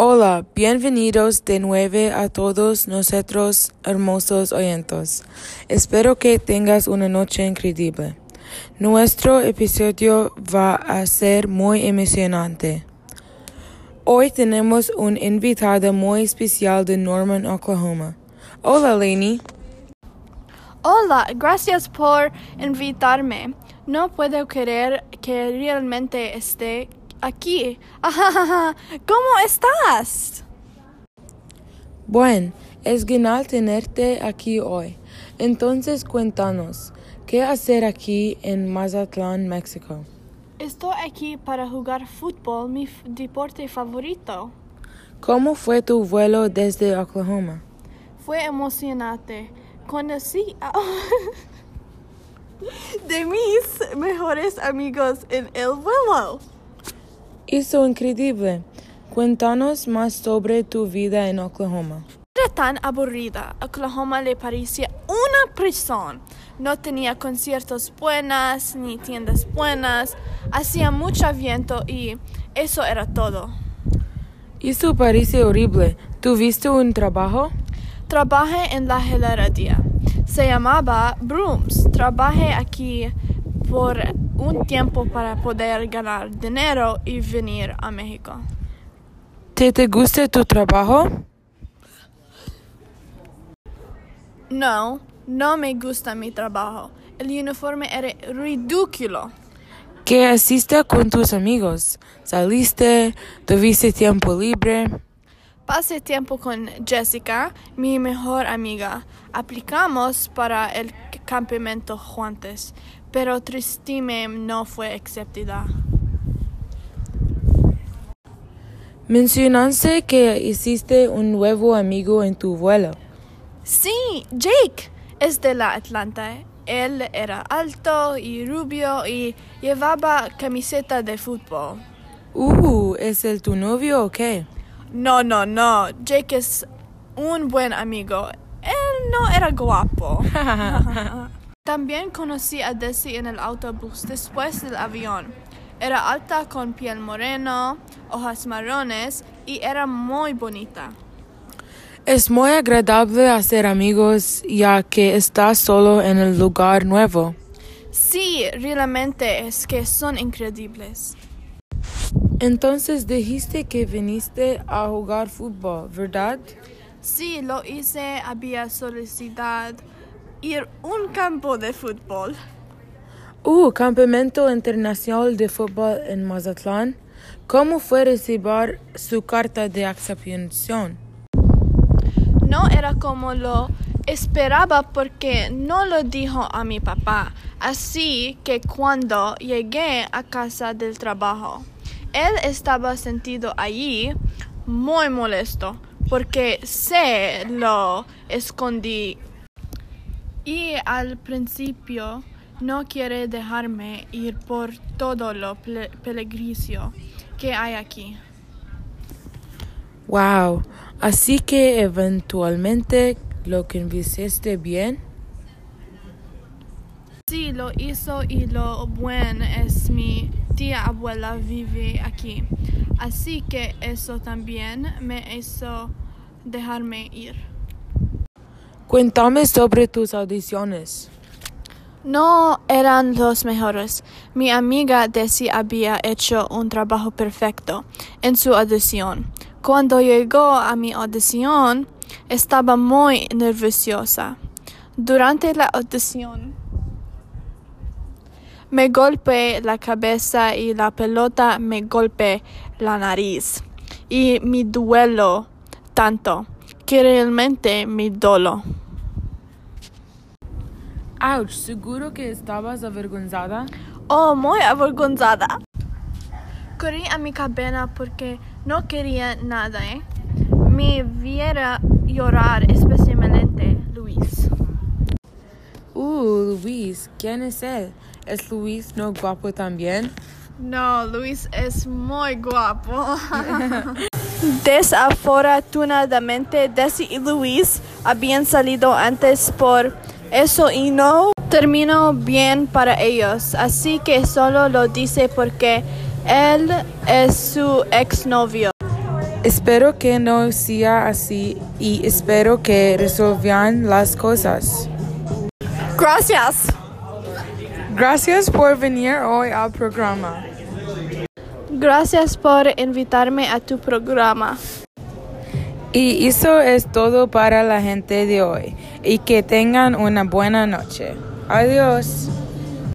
Hola, bienvenidos de nuevo a todos nosotros hermosos oyentes. Espero que tengas una noche increíble. Nuestro episodio va a ser muy emocionante. Hoy tenemos un invitado muy especial de Norman, Oklahoma. Hola, Lainey. Hola, gracias por invitarme. No puedo creer que realmente esté aquí. ¿Cómo estás? Bueno, es genial tenerte aquí hoy. Entonces cuéntanos, ¿qué hacer aquí en Mazatlán, México? Estoy aquí para jugar fútbol, mi deporte favorito. ¿Cómo fue tu vuelo desde Oklahoma? Fue emocionante. Conocí a de mis mejores amigos en el vuelo. Hizo increíble. Cuéntanos más sobre tu vida en Oklahoma. Era tan aburrida. Oklahoma le parecía una prisión. No tenía conciertos buenas ni tiendas buenas. Hacía mucho viento y eso era todo. Eso parece horrible. ¿Tuviste un trabajo? Trabajé en la heladería. Se llamaba Brooms. Trabajé aquí por un tiempo para poder ganar dinero y venir a México. ¿Te, te gusta tu trabajo? No, no me gusta mi trabajo. El uniforme era ridículo. ¿Qué hiciste con tus amigos? ¿Saliste? ¿Tuviste tiempo libre? Pasé tiempo con Jessica, mi mejor amiga. Aplicamos para el campamento juntos, pero tristemente no fue aceptada. Mencionaste que hiciste un nuevo amigo en tu vuelo. Sí, Jake es de la Atlanta. Él era alto y rubio y llevaba camiseta de fútbol. Uh, ¿es el tu novio o qué? No, no, no. Jake es un buen amigo. Él no era guapo. También conocí a Desi en el autobús después del avión. Era alta con piel moreno, hojas marrones y era muy bonita. Es muy agradable hacer amigos ya que estás solo en el lugar nuevo. Sí, realmente es que son increíbles. Entonces dijiste que viniste a jugar fútbol, ¿verdad? Sí, lo hice, había solicitado ir un campo de fútbol. Uh, Campamento Internacional de Fútbol en Mazatlán. ¿Cómo fue recibir su carta de aceptación? No era como lo esperaba porque no lo dijo a mi papá. Así que cuando llegué a casa del trabajo, él estaba sentido allí muy molesto porque se lo escondí. Y al principio no quiere dejarme ir por todo lo peligroso que hay aquí. Wow, así que eventualmente lo convenciste bien. Sí, lo hizo y lo bueno es mi tía abuela vive aquí. Así que eso también me hizo dejarme ir. Cuéntame sobre tus audiciones. No eran los mejores. Mi amiga Desi había hecho un trabajo perfecto en su audición. Cuando llegó a mi audición, estaba muy nerviosa. Durante la audición, me golpeé la cabeza y la pelota me golpeó la nariz. Y me duelo tanto que realmente me dolo. Ouch, ¿seguro que estabas avergonzada? Oh, muy avergonzada. Corrí a mi cabina porque no quería nada. ¿eh? Me viera llorar, especialmente Luis. Uh, Luis, ¿quién es él? ¿Es Luis no guapo también? No, Luis es muy guapo. Desafortunadamente, Desi y Luis habían salido antes por eso y no terminó bien para ellos. Así que solo lo dice porque él es su exnovio. Espero que no sea así y espero que resolvan las cosas. Gracias. Gracias por venir hoy al programa. Gracias por invitarme a tu programa. Y eso es todo para la gente de hoy. Y que tengan una buena noche. Adiós.